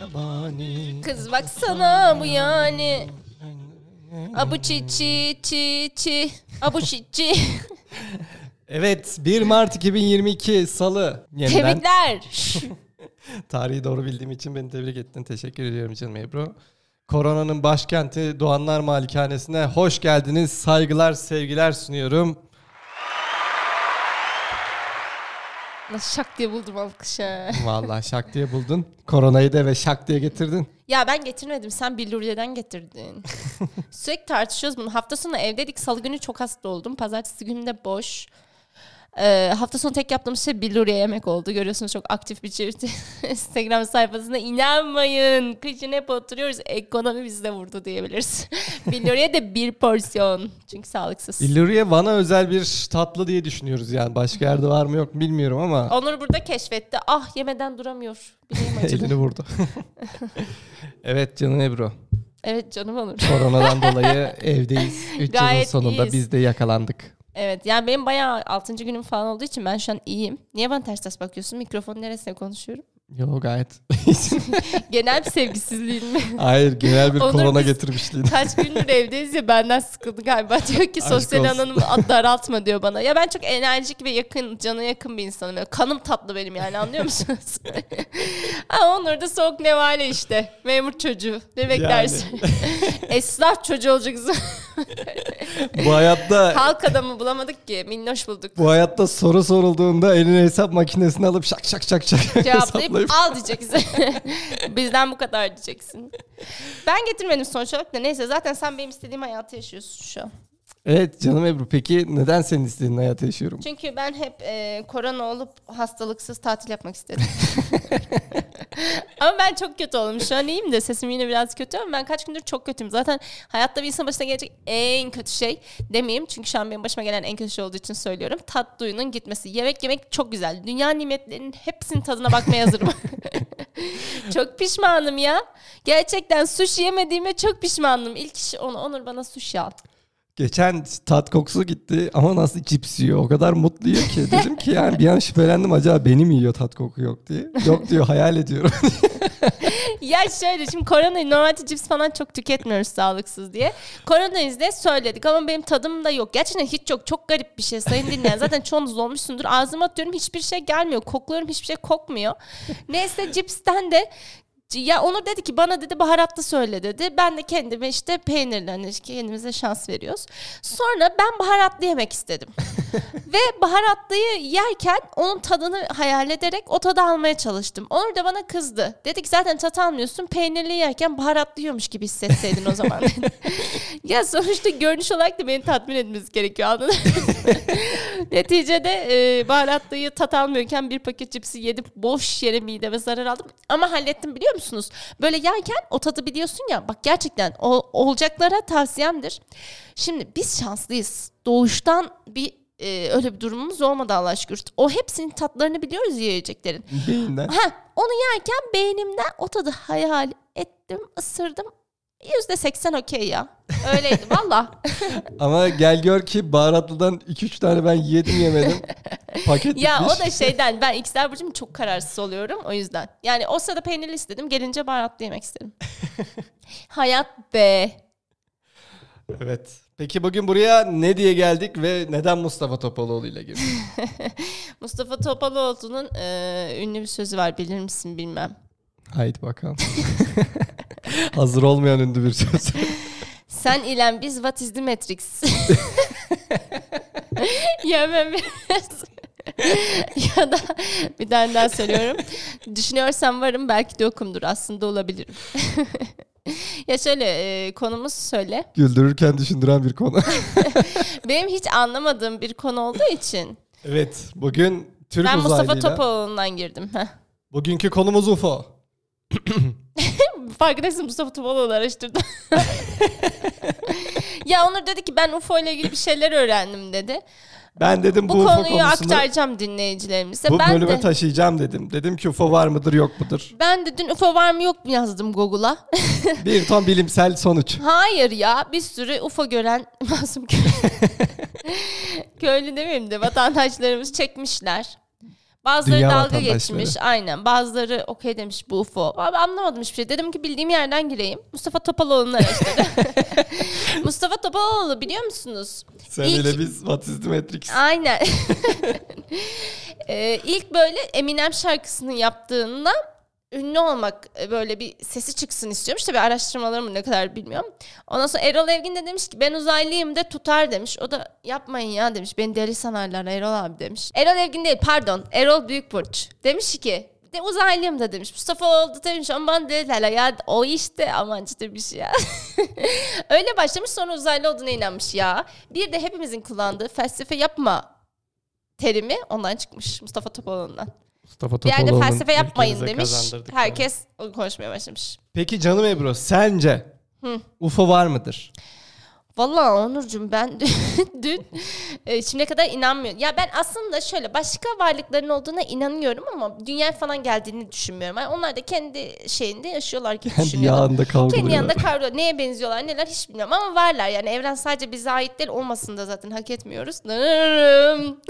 Yabani. Kız baksana bu yani. Abu çi çi çi çi. Abu çi çi. Evet 1 Mart 2022 Salı. Yeniden Tebrikler. tarihi doğru bildiğim için beni tebrik ettin. Teşekkür ediyorum canım Ebru. Koronanın başkenti Doğanlar Malikanesi'ne hoş geldiniz. Saygılar, sevgiler sunuyorum. Nasıl şak diye buldum alkışı. Vallahi şak diye buldun. Koronayı da ve şak diye getirdin. Ya ben getirmedim. Sen Billuriye'den getirdin. Sürekli tartışıyoruz bunu. Hafta sonu evdeydik. Salı günü çok hasta oldum. Pazartesi günü de boş. Ee, hafta sonu tek yaptığım şey Billuriye yemek oldu. Görüyorsunuz çok aktif bir çift. Instagram sayfasında inanmayın. Kışın hep oturuyoruz. Ekonomi bizi vurdu diyebiliriz. Billuriye de bir porsiyon. Çünkü sağlıksız. İlluriye Van'a özel bir tatlı diye düşünüyoruz yani. Başka yerde var mı yok mu bilmiyorum ama Onur burada keşfetti. Ah yemeden duramıyor. Elini vurdu. evet canım Ebru. evet canım Onur. Koronadan dolayı evdeyiz. 3 yılın Gayet sonunda iyiyiz. biz de yakalandık. Evet yani benim bayağı 6. günüm falan olduğu için ben şu an iyiyim. Niye bana ters ters bakıyorsun? Mikrofonun neresine konuşuyorum? Yo gayet. Genel bir sevgisizliğin mi? Hayır genel bir Onur korona getirmişliğin. Kaç gündür evdeyiz ya benden sıkıldı galiba. Diyor ki sosyal alanımı daraltma diyor bana. Ya ben çok enerjik ve yakın, cana yakın bir insanım. Böyle kanım tatlı benim yani anlıyor musunuz? Ama Onur da soğuk nevale işte. Memur çocuğu. Ne beklersin? Esnaf çocuğu olacaksın. bu hayatta Halk adamı bulamadık ki. Minnoş bulduk. bu hayatta soru sorulduğunda eline hesap makinesini alıp şak şak şak şak cevaplayıp hesaplayıp al diyeceksin. Bizden bu kadar diyeceksin. Ben getirmedim sonuç olarak da neyse zaten sen benim istediğim hayatı yaşıyorsun şu an. Evet canım Ebru peki neden senin istediğin hayatı yaşıyorum? Çünkü ben hep e, korona olup hastalıksız tatil yapmak istedim. ama ben çok kötü oldum. Şu an iyiyim de sesim yine biraz kötü ama ben kaç gündür çok kötüyüm. Zaten hayatta bir insan başına gelecek en kötü şey demeyeyim. Çünkü şu an benim başıma gelen en kötü şey olduğu için söylüyorum. Tat duyunun gitmesi. Yemek yemek çok güzel. Dünya nimetlerinin hepsinin tadına bakmaya hazırım. çok pişmanım ya. Gerçekten sushi yemediğime çok pişmanım. İlk iş onu Onur bana sushi al. Geçen tat kokusu gitti ama nasıl cips yiyor o kadar mutlu yiyor ki. Dedim ki yani bir an şüphelendim acaba beni mi yiyor tat koku yok diye. Yok diyor hayal ediyorum. Ya şöyle şimdi koronayı normalde cips falan çok tüketmiyoruz sağlıksız diye. Koronayız diye söyledik ama benim tadım da yok. Gerçekten hiç yok. Çok garip bir şey sayın dinleyen. Zaten çoğunuz olmuşsundur. Ağzıma atıyorum hiçbir şey gelmiyor. Kokluyorum hiçbir şey kokmuyor. Neyse cipsten de ya Onur dedi ki bana dedi baharatlı söyle dedi. Ben de kendime işte peynirli hani kendimize şans veriyoruz. Sonra ben baharatlı yemek istedim. Ve baharatlıyı yerken onun tadını hayal ederek o tadı almaya çalıştım. Onur da bana kızdı. Dedi ki zaten tat almıyorsun. Peynirli yerken baharatlı yiyormuş gibi hissetseydin o zaman. ya sonuçta görünüş olarak da beni tatmin etmesi gerekiyor anladın? Neticede e, baharatlıyı tat almıyorken bir paket cipsi yedim. Boş yere mideme zarar aldım. Ama hallettim biliyor musunuz? Böyle yerken o tadı biliyorsun ya. Bak gerçekten o, olacaklara tavsiyemdir. Şimdi biz şanslıyız. Doğuştan bir e, öyle bir durumumuz olmadı Allah şükür. O hepsinin tatlarını biliyoruz yiyeceklerin. Beyinden. Ha, onu yerken beynimden o tadı hayal ettim, ısırdım. Yüzde seksen okey ya. Öyleydi valla. Ama gel gör ki baharatlıdan 2-3 tane ben yedim yemedim. Paket ya bitmiş. o da şeyden ben ikizler burcum çok kararsız oluyorum o yüzden. Yani o sırada peynirli istedim gelince baharatlı yemek istedim. Hayat be. Evet. Peki bugün buraya ne diye geldik ve neden Mustafa Topaloğlu ile girdik? Mustafa Topaloğlu'nun e, ünlü bir sözü var bilir misin bilmem. Haydi bakalım. Hazır olmayan ünlü bir söz. Sen ile biz what is the matrix? ya ben biraz... ya da bir tane daha söylüyorum. Düşünüyorsam varım belki de yokumdur. Aslında olabilirim. ya şöyle e, konumuz söyle. Güldürürken düşündüren bir konu. Benim hiç anlamadığım bir konu olduğu için evet. Bugün Türk ben Mustafa uzaylıyla. Topaloğlu'ndan girdim. Heh. Bugünkü konumuz UFO. Farkındaysın Mustafa Topaloğlu araştırdım. ya Onur dedi ki ben UFO ile ilgili bir şeyler öğrendim dedi. Ben dedim bu, Bu UFO konuyu konusunu aktaracağım dinleyicilerimize. bu ben bölüme de taşıyacağım dedim. Dedim ki UFO var mıdır yok mudur? ben de dün UFO var mı yok mu yazdım Google'a. bir ton bilimsel sonuç. Hayır ya bir sürü UFO gören masum köylü, köylü demeyeyim de vatandaşlarımız çekmişler. Bazıları Dünya dalga geçmiş. Aynen. Bazıları okey demiş bu UFO. Abi anlamadım hiçbir şey. Dedim ki bildiğim yerden gireyim. Mustafa Topaloğlu'nu araştırdım. Mustafa Topaloğlu biliyor musunuz? Sen İlk- ile biz What is the Matrix? Aynen. ee, ilk böyle Eminem şarkısını yaptığında ünlü olmak e, böyle bir sesi çıksın istiyormuş. Tabii araştırmalarım ne kadar bilmiyorum. Ondan sonra Erol Evgin de demiş ki ben uzaylıyım de tutar demiş. O da yapmayın ya demiş. Beni deli sanarlar Erol abi demiş. Erol Evgin değil pardon. Erol Büyükburç. Demiş ki de uzaylıyım da demiş. Mustafa oldu demiş ama bana dediler ya o işte amaç demiş ya. Öyle başlamış sonra uzaylı olduğuna inanmış ya. Bir de hepimizin kullandığı felsefe yapma terimi ondan çıkmış Mustafa Topaloğlu'ndan. Mustafa Bir yerde Topaloğlu'nun felsefe yapmayın ülkemize demiş. kazandırdık Herkes onu konuşmaya başlamış. Peki canım Ebru sence Hı. UFO var mıdır? Vallahi Onurcuğum ben dün e, şimdiye kadar inanmıyorum. Ya ben aslında şöyle başka varlıkların olduğuna inanıyorum ama dünya falan geldiğini düşünmüyorum. Yani onlar da kendi şeyinde yaşıyorlar gibi Kendi düşünüyorum. yağında Kendi kavruluyor. yanında kavruluyor. Neye benziyorlar neler hiç bilmiyorum ama varlar yani evren sadece bize ait değil olmasını da zaten hak etmiyoruz. Nırırım.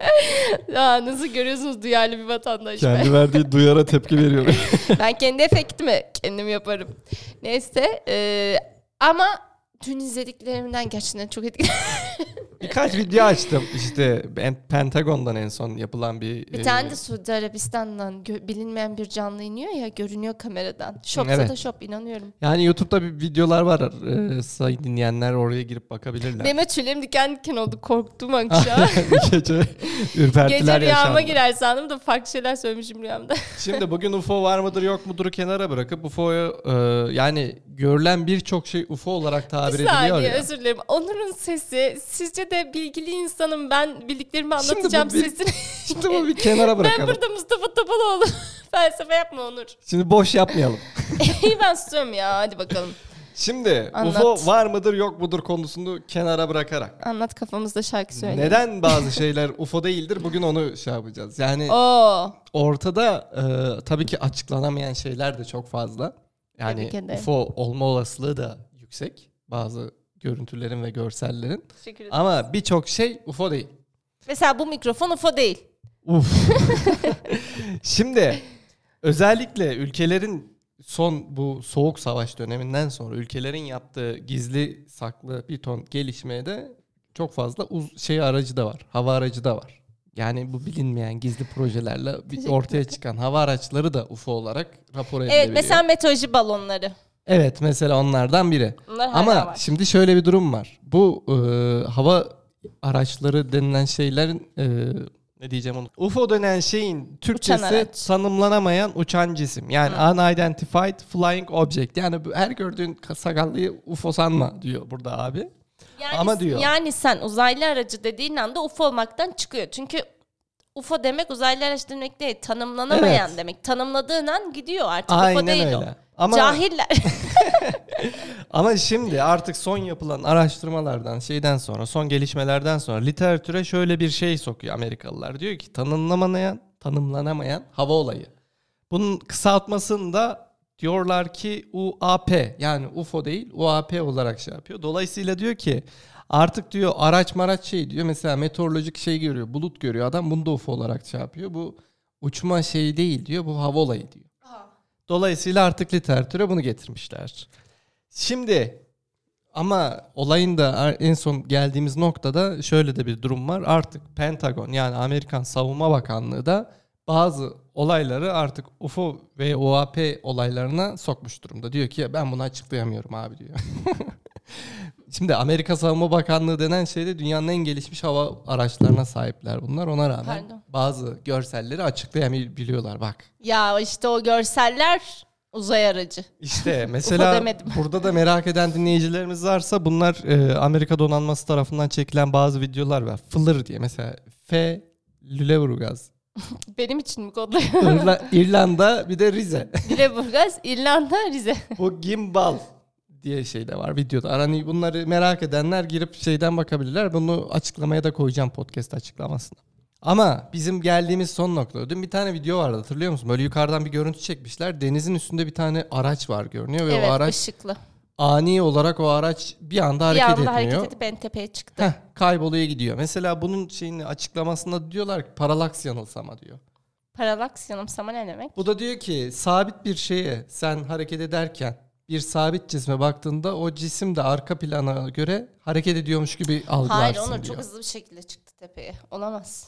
ya nasıl görüyorsunuz duyarlı bir vatandaş. Kendi verdiği duyara tepki veriyor. Ben kendi efektimi kendim yaparım. Neyse e, ama dün izlediklerimden gerçekten çok etkilendim. Birkaç video açtım. İşte Pentagon'dan en son yapılan bir... Bir e, tane de Suudi Arabistan'dan bilinmeyen bir canlı iniyor ya görünüyor kameradan. Shopsa Evet. da shop inanıyorum. Yani YouTube'da bir videolar var. E, sayın dinleyenler oraya girip bakabilirler. Benim tüylerim diken diken oldu korktum akşam. gece ürpertiler Gece rüyama yaşandı. girer sandım da farklı şeyler söylemişim rüyamda. Şimdi bugün UFO var mıdır yok mudur kenara bırakıp UFO'yu e, yani görülen birçok şey UFO olarak tabir bir ediliyor saniye ya. özür dilerim. Onur'un sesi sizce de bilgili insanım ben bildiklerimi Şimdi bu anlatacağım sesini. Şimdi bu bir kenara ben bırakalım. burada Mustafa Topaloğlu. Felsefe yapma Onur. Şimdi boş yapmayalım. İyi ben susuyorum ya hadi bakalım. Şimdi Anlat. UFO var mıdır yok mudur konusunu kenara bırakarak. Anlat kafamızda şarkı söyle. Neden bazı şeyler UFO değildir? Bugün onu şey yapacağız. Yani Oo. ortada e, tabii ki açıklanamayan şeyler de çok fazla. Yani. UFO olma olasılığı da yüksek. Bazı görüntülerin ve görsellerin. Teşekkür ederim. Ama birçok şey UFO değil. Mesela bu mikrofon UFO değil. Uf. Şimdi özellikle ülkelerin son bu soğuk savaş döneminden sonra ülkelerin yaptığı gizli saklı bir ton gelişmeye de çok fazla uz- şey aracı da var. Hava aracı da var. Yani bu bilinmeyen gizli projelerle ortaya çıkan hava araçları da UFO olarak rapor edilebiliyor. Evet mesela meteoroloji balonları. Evet mesela onlardan biri. Bunlar hala Ama var. şimdi şöyle bir durum var. Bu e, hava araçları denilen şeylerin e, ne diyeceğim onu? UFO denen şeyin Türkçesi araç. tanımlanamayan uçan cisim. Yani unidentified flying object. Yani bu her gördüğün sakallıyı UFO sanma diyor burada abi. Yani, Ama diyor. Yani sen uzaylı aracı dediğin anda UFO olmaktan çıkıyor. Çünkü UFO demek uzaylı araç demek değil. Tanımlanamayan Evet. demek. Tanımladığın an gidiyor artık. UFO Aynen değil o. Ama Cahiller. Ama şimdi artık son yapılan araştırmalardan şeyden sonra son gelişmelerden sonra literatüre şöyle bir şey sokuyor Amerikalılar. Diyor ki tanımlanamayan, tanımlanamayan hava olayı. Bunun kısaltmasını da diyorlar ki UAP yani UFO değil UAP olarak şey yapıyor. Dolayısıyla diyor ki artık diyor araç maraç şey diyor mesela meteorolojik şey görüyor bulut görüyor adam bunu da UFO olarak şey yapıyor. Bu uçma şey değil diyor bu hava olayı diyor. Dolayısıyla artık literatüre bunu getirmişler. Şimdi ama olayın da en son geldiğimiz noktada şöyle de bir durum var. Artık Pentagon yani Amerikan Savunma Bakanlığı da bazı olayları artık UFO ve OAP olaylarına sokmuş durumda. Diyor ki ben bunu açıklayamıyorum abi diyor. Şimdi Amerika Savunma Bakanlığı denen şeyde dünyanın en gelişmiş hava araçlarına sahipler bunlar. Ona rağmen Pardon. bazı görselleri açıklayabiliyorlar bak. ya işte o görseller uzay aracı. İşte mesela burada da merak eden dinleyicilerimiz varsa bunlar e, Amerika donanması tarafından çekilen bazı videolar var. Fılır diye mesela F Lüleburgaz. Benim için mi kodluyor? İrla- İrlanda bir de Rize. Lüleburgaz, İrlanda, Rize. Bu gimbal diye şey de var videoda. Hani bunları merak edenler girip şeyden bakabilirler. Bunu açıklamaya da koyacağım podcast açıklamasına. Ama bizim geldiğimiz son nokta. Dün bir tane video vardı hatırlıyor musun? Böyle yukarıdan bir görüntü çekmişler. Denizin üstünde bir tane araç var görünüyor ve evet o araç ışıklı. ani olarak o araç bir anda Bir hareket anda etmiyor. hareket edip en tepeye çıktı. Heh, kayboluyor gidiyor. Mesela bunun şeyini açıklamasında diyorlar ki paralaks yanılsama diyor. Paralaks yanımsama ne demek? Bu da diyor ki sabit bir şeye sen hareket ederken bir sabit cisme baktığında o cisim de arka plana göre hareket ediyormuş gibi algılarsın Hayır Onur diyor. çok hızlı bir şekilde çıktı tepeye. Olamaz.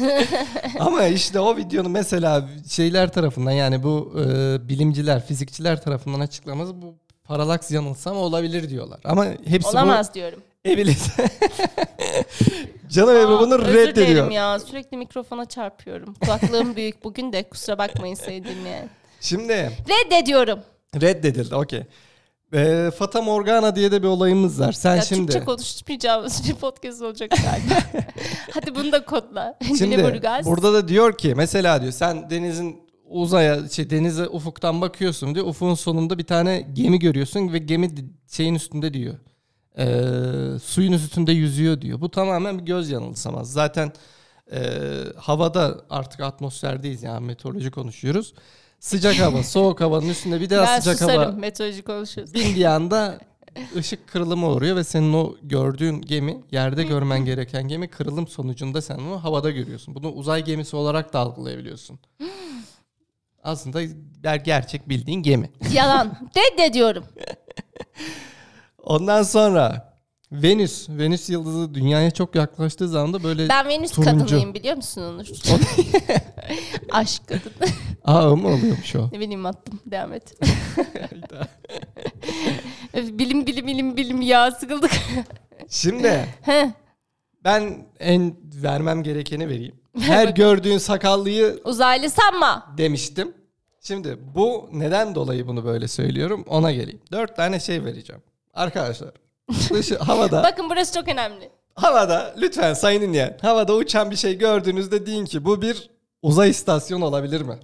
Ama işte o videonun mesela şeyler tarafından yani bu e, bilimciler, fizikçiler tarafından açıklaması bu paralaks yanılsama olabilir diyorlar. Ama hepsi Olamaz diyorum. bu ebilis. Canım Ebru bunu özür dilerim reddediyor. ya. Sürekli mikrofona çarpıyorum. Kulaklığım büyük bugün de kusura bakmayın sevdiğim yani. Şimdi Reddediyorum. Reddedildi okey. E, Fata Morgana diye de bir olayımız var. Sen ya şimdi Türkçe konuşmayacağımız bir podcast olacak galiba. Hadi bunu da kodla. Şimdi burada da diyor ki mesela diyor sen denizin uzaya şey denize ufuktan bakıyorsun diyor. Ufuğun sonunda bir tane gemi görüyorsun ve gemi şeyin üstünde diyor. Ee, suyun üstünde yüzüyor diyor. Bu tamamen bir göz yanılsaması. Zaten e, havada artık atmosferdeyiz yani meteoroloji konuşuyoruz. Sıcak hava, soğuk havanın üstünde bir daha ben sıcak susarım hava meteoroloji konuşuyoruz. bindiği anda ışık kırılımı oluyor ve senin o gördüğün gemi, yerde görmen gereken gemi kırılım sonucunda sen onu havada görüyorsun. Bunu uzay gemisi olarak da algılayabiliyorsun. Aslında ger- gerçek bildiğin gemi. Yalan. Reddediyorum. Ondan sonra Venüs, Venüs yıldızı dünyaya çok yaklaştığı zaman da böyle Ben Venüs Turuncu. kadınıyım biliyor musun Onur? Aşk kadın. aa mı oluyormuş o? ne bileyim attım. Devam et. Bilim bilim bilim bilim ya sıkıldık. Şimdi Heh, ben en vermem gerekeni vereyim. Her gördüğün sakallıyı Uzaylı sanma. demiştim. Şimdi bu neden dolayı bunu böyle söylüyorum ona geleyim. Dört tane şey vereceğim. Arkadaşlar dışı, havada Bakın burası çok önemli. havada lütfen sayın dinleyen havada uçan bir şey gördüğünüzde deyin ki bu bir uzay istasyonu olabilir mi?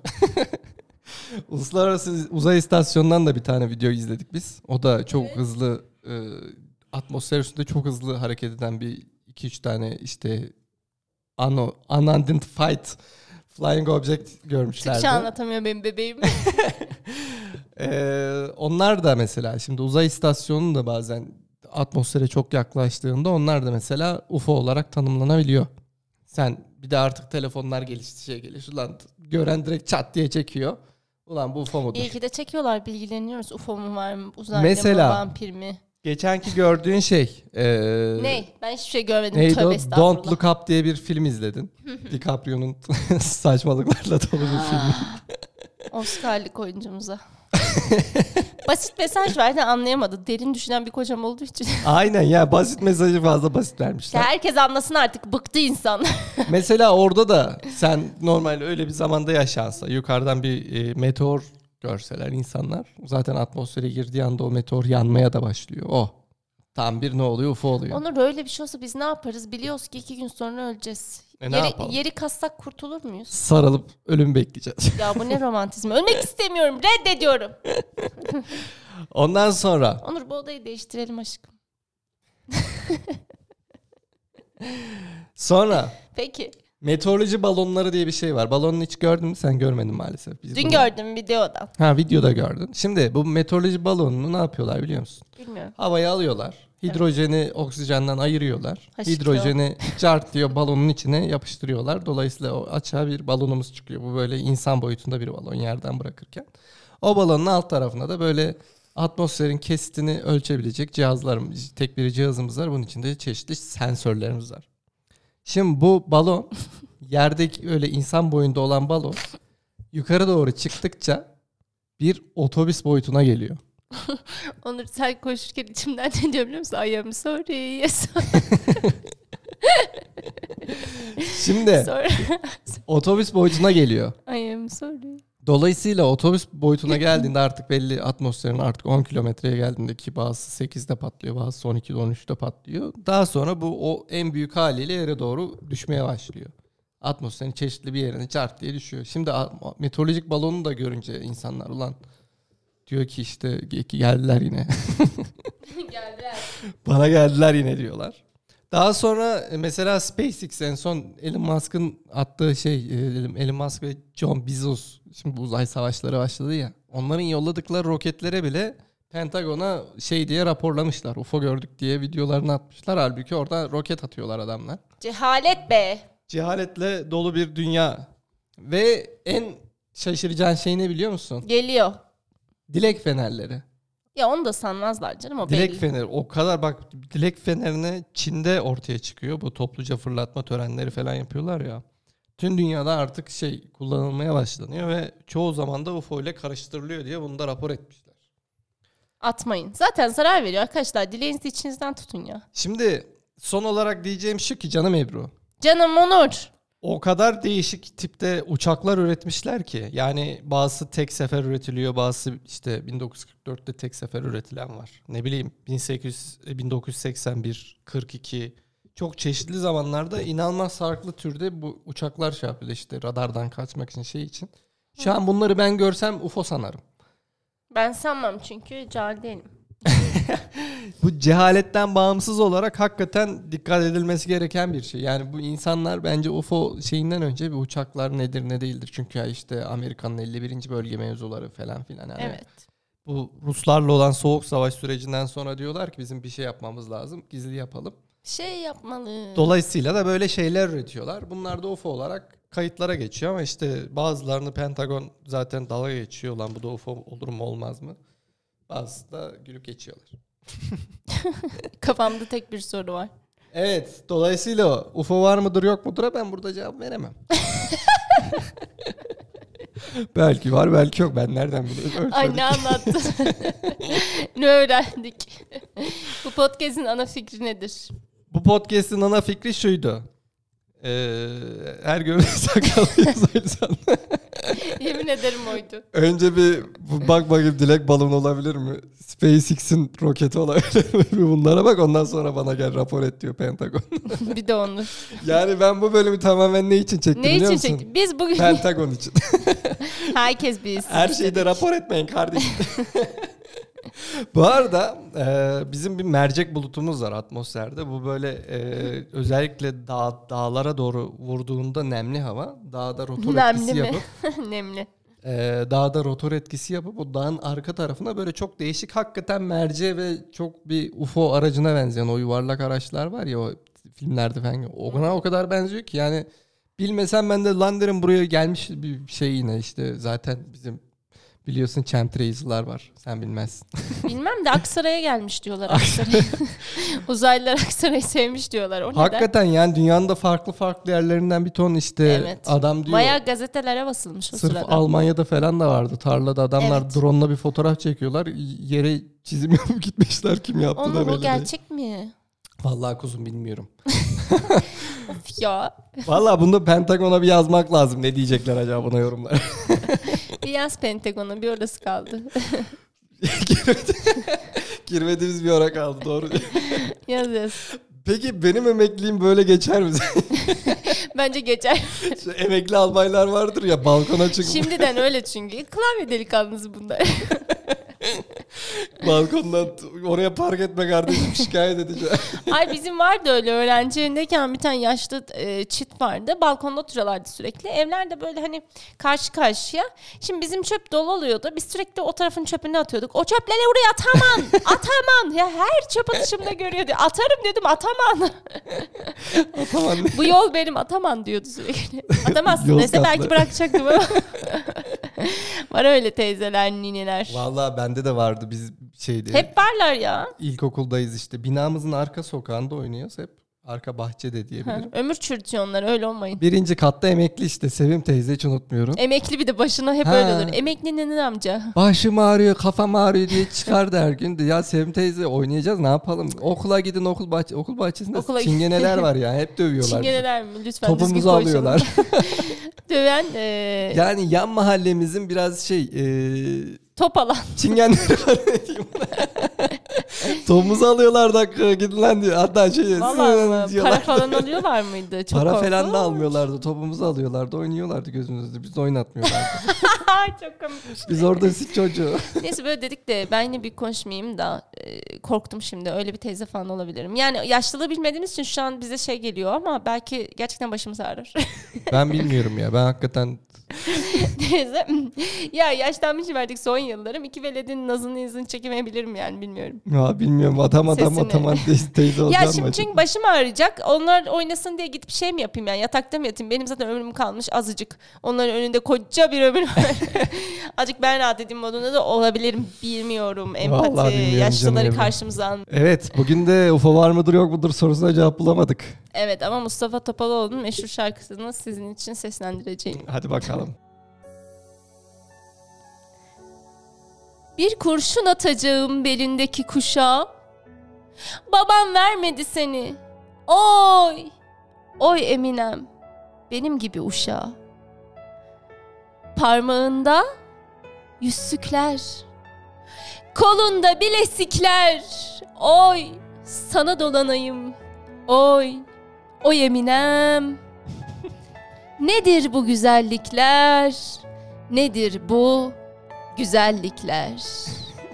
Uluslararası uzay istasyonundan da bir tane video izledik biz. O da çok hızlı e, atmosfer üstünde çok hızlı hareket eden bir iki üç tane işte ano, unidentified flying object görmüşlerdi. Türkçe anlatamıyor benim bebeğim. Ee, onlar da mesela şimdi uzay istasyonu da bazen atmosfere çok yaklaştığında onlar da mesela UFO olarak tanımlanabiliyor. Sen bir de artık telefonlar gelişti şey gelişti. Ulan gören direkt çat diye çekiyor. Ulan bu UFO mudur? İyi ki de çekiyorlar bilgileniyoruz. UFO mu var mı? Uzaylı Mesela- mı? Vampir mi? Geçenki gördüğün şey. ee, Ne? Ben hiçbir şey görmedim. Neydi Tövbe o? Don't Look Up diye bir film izledin. DiCaprio'nun saçmalıklarla dolu bir film. Oscar'lık oyuncumuza. Basit mesaj verdi anlayamadı. Derin düşünen bir kocam olduğu için. Aynen ya basit mesajı fazla basit vermişler. Ya herkes anlasın artık. Bıktı insan. Mesela orada da sen normal öyle bir zamanda yaşansa yukarıdan bir e, meteor görseler insanlar zaten atmosfere girdiği anda o meteor yanmaya da başlıyor. O tam bir ne oluyor UFO oluyor. Onur öyle bir şey olsa biz ne yaparız? Biliyoruz ki iki gün sonra öleceğiz. E, ne yeri, yapalım? yeri kassak kurtulur muyuz? Sarılıp ölüm bekleyeceğiz. Ya bu ne romantizm. Ölmek istemiyorum. Reddediyorum. Ondan sonra Onur bu odayı değiştirelim aşkım. sonra Peki. Meteoroloji balonları diye bir şey var. Balonunu hiç gördün mü? Sen görmedin maalesef. Biz Dün bunu- gördüm videodan. Ha videoda gördün. Şimdi bu meteoroloji balonunu ne yapıyorlar biliyor musun? Bilmiyorum. Havaya alıyorlar. Hidrojeni oksijenden ayırıyorlar. H2O. Hidrojeni cart diyor balonun içine yapıştırıyorlar. Dolayısıyla o açığa bir balonumuz çıkıyor. Bu böyle insan boyutunda bir balon yerden bırakırken. O balonun alt tarafına da böyle atmosferin kesitini ölçebilecek cihazlarımız, tek bir cihazımız var. Bunun içinde çeşitli sensörlerimiz var. Şimdi bu balon yerdeki öyle insan boyunda olan balon yukarı doğru çıktıkça bir otobüs boyutuna geliyor. Onur sen konuşurken içimden ne diyor biliyor musun? I am sorry. Yes. Şimdi otobüs boyutuna geliyor. I am sorry. Dolayısıyla otobüs boyutuna geldiğinde artık belli atmosferin artık 10 kilometreye geldiğinde ki bazı 8'de patlıyor bazı 12'de 13'te patlıyor. Daha sonra bu o en büyük haliyle yere doğru düşmeye başlıyor. Atmosferin çeşitli bir yerine çarp diye düşüyor. Şimdi meteorolojik balonu da görünce insanlar ulan diyor ki işte ge- geldiler yine. Geldiler. Bana geldiler yine diyorlar. Daha sonra e, mesela SpaceX en son Elon Musk'ın attığı şey e, Elon Musk ve John Bezos şimdi uzay savaşları başladı ya. Onların yolladıkları roketlere bile Pentagon'a şey diye raporlamışlar. UFO gördük diye videolarını atmışlar. Halbuki orada roket atıyorlar adamlar. Cehalet be. Cehaletle dolu bir dünya. Ve en şaşıracağın şey ne biliyor musun? Geliyor. Dilek fenerleri. Ya onu da sanmazlar canım o Dilek belli. feneri o kadar bak dilek fenerini Çin'de ortaya çıkıyor. Bu topluca fırlatma törenleri falan yapıyorlar ya. Tüm dünyada artık şey kullanılmaya başlanıyor ve çoğu zaman da UFO ile karıştırılıyor diye bunu da rapor etmişler. Atmayın. Zaten zarar veriyor arkadaşlar. Dileğinizi içinizden tutun ya. Şimdi son olarak diyeceğim şu ki canım Ebru. Canım Onur. O kadar değişik tipte uçaklar üretmişler ki. Yani bazısı tek sefer üretiliyor, bazısı işte 1944'te tek sefer üretilen var. Ne bileyim 1800, 1981, 42 çok çeşitli zamanlarda inanılmaz farklı türde bu uçaklar şey yapıyor işte radardan kaçmak için şey için. Şu an bunları ben görsem UFO sanarım. Ben sanmam çünkü cahil değilim. Bu cehaletten bağımsız olarak hakikaten dikkat edilmesi gereken bir şey. Yani bu insanlar bence UFO şeyinden önce bir uçaklar nedir ne değildir. Çünkü ya işte Amerika'nın 51. bölge mevzuları falan filan. Yani Evet. Bu Ruslarla olan soğuk savaş sürecinden sonra diyorlar ki bizim bir şey yapmamız lazım. Gizli yapalım. Şey yapmalı. Dolayısıyla da böyle şeyler üretiyorlar. Bunlar da UFO olarak kayıtlara geçiyor ama işte bazılarını Pentagon zaten dalga geçiyor. Lan bu da UFO olur mu olmaz mı? Bazısı da gülüp geçiyorlar. Kafamda tek bir soru var. Evet. Dolayısıyla UFO var mıdır yok mudur ben burada cevap veremem. belki var belki yok. Ben nereden biliyorum? Ay ne anlattın? ne öğrendik? Bu podcast'in ana fikri nedir? Bu podcast'in ana fikri şuydu. Ee, her gördüğün sakallıyız o yüzden. Yemin ederim oydu. Önce bir bak bakayım dilek balon olabilir mi? SpaceX'in roketi olabilir mi? Bir Bunlara bak ondan sonra bana gel rapor et diyor Pentagon. bir de Onur. Yani ben bu bölümü tamamen ne için çektim Ne biliyor için musun? çektik? Biz bugün Pentagon için. herkes bilsin. Her şeyde rapor etmeyin kardeşim. Bu arada e, bizim bir mercek bulutumuz var atmosferde. Bu böyle e, özellikle dağ, dağlara doğru vurduğunda nemli hava. Dağda rotor etkisi Nemli mi? yapıp Nemli. e, dağda rotor etkisi yapıp o dağın arka tarafına böyle çok değişik hakikaten merceğe ve çok bir UFO aracına benzeyen o yuvarlak araçlar var ya o filmlerde falan. Ona o kadar benziyor ki yani bilmesem ben de lan derim buraya gelmiş bir şey yine işte zaten bizim biliyorsun chemtrails'lar var. Sen bilmezsin. Bilmem de Aksaray'a gelmiş diyorlar Aksaray'a. Uzaylılar Aksaray'ı sevmiş diyorlar. O neden? Hakikaten yani dünyanın da farklı farklı yerlerinden bir ton işte Evet. adam diyor. Bayağı gazetelere basılmış o Sırf sırada. Almanya'da falan da vardı. Tarlada adamlar Evet. drone'la bir fotoğraf çekiyorlar. Yere çizim yapıp gitmişler kim yaptı da Onu belli bu değil. gerçek mi? Vallahi kuzum bilmiyorum. Of ya. Vallahi bunu Pentagon'a bir yazmak lazım. Ne diyecekler acaba buna yorumlar. Bir yaz Pentagon'a bir orası kaldı. Girmediğimiz bir ara kaldı doğru. yaz yaz. Peki benim emekliliğim böyle geçer mi? Bence geçer. Şu emekli albaylar vardır ya balkona çıkıp Şimdiden öyle çünkü. Klavye delikanlısı bunlar. Balkondan oraya park etme kardeşim şikayet edeceğim. Ay bizim vardı öyle öğrenci evindeyken bir tane yaşlı e, çift vardı. Balkonda oturuyorlardı sürekli. Evler de böyle hani karşı karşıya. Şimdi bizim çöp dolu oluyordu. Biz sürekli o tarafın çöpünü atıyorduk. O çöpleri oraya ataman. ataman. Ya her çöp atışımda görüyordu. Atarım dedim ataman. tamam. Bu yol benim ataman diyordu sürekli. Atamazsın dese belki bırakacaktım ama. Var öyle teyzeler, nineler. Vallahi bende de vardı biz şeydi. Hep varlar ya. ilkokuldayız işte. Binamızın arka sokağında oynuyoruz hep. Arka bahçede Ha, diyebilirim. Ömür çürütüyor onlar öyle olmayın. Birinci katta emekli işte Sevim teyze hiç unutmuyorum. Emekli bir de başına hep Ha. öyle olur. Emekli nenen amca. Başım ağrıyor, kafam ağrıyor diye çıkardı her gün. Ya Sevim teyze oynayacağız ne yapalım? Okula gidin okul bahçe okul bahçesinde Okula- çingeneler var ya hep dövüyorlar. bizi. Çingeneler mi? Lütfen Topumuzu alıyorlar. Döven e, yani yan mahallemizin biraz şey e, top alan. çingenleri var ne diyeyim ona. Topumuzu alıyorlar dakika gidin lan diyor. Hatta şey Valla. Para falan alıyorlar mıydı? Çok Para korkunç. falan da almıyorlardı. Topumuzu alıyorlardı. Oynuyorlardı gözümüzde. Biz oynatmıyorlardı. Çok komik. Biz orada sit çocuğu. Neyse böyle dedik de ben yine bir konuşmayayım da e, korktum şimdi. Öyle bir teyze falan olabilirim. Yani yaşlılığı bilmediğimiz için şu an bize şey geliyor ama belki gerçekten başımız ağrır. Ben bilmiyorum ya. Ben hakikaten Neyse. ya yaşlanmışım artık son yıllarım. İki veledin nazını izini çekemeyebilirim yani bilmiyorum. Ya bilmiyorum adam adam Sesini. ataman teyze, olacağım Ya şimdi acaba? çünkü başım ağrıyacak. Onlar oynasın diye gidip şey mi yapayım yani yatakta mı yatayım? Benim zaten ömrüm kalmış azıcık. Onların önünde koca bir ömür var. azıcık ben rahat edeyim modunda da olabilirim. Bilmiyorum. Vallahi Empati, bilmiyorum yaşlıları canım. karşımıza almak. Evet bugün de UFO var mıdır yok mudur sorusuna cevap bulamadık. Evet ama Mustafa Topaloğlu'nun meşhur şarkısını sizin için seslendireceğim. Hadi bakalım. Bir kurşun atacağım belindeki kuşa. Babam vermedi seni. Oy! Oy Eminem. Benim gibi uşağı. Parmağında yüzsükler. Kolunda bilezikler. Oy! Sana dolanayım. Oy! Oy Eminem. Nedir bu güzellikler? Nedir bu güzellikler?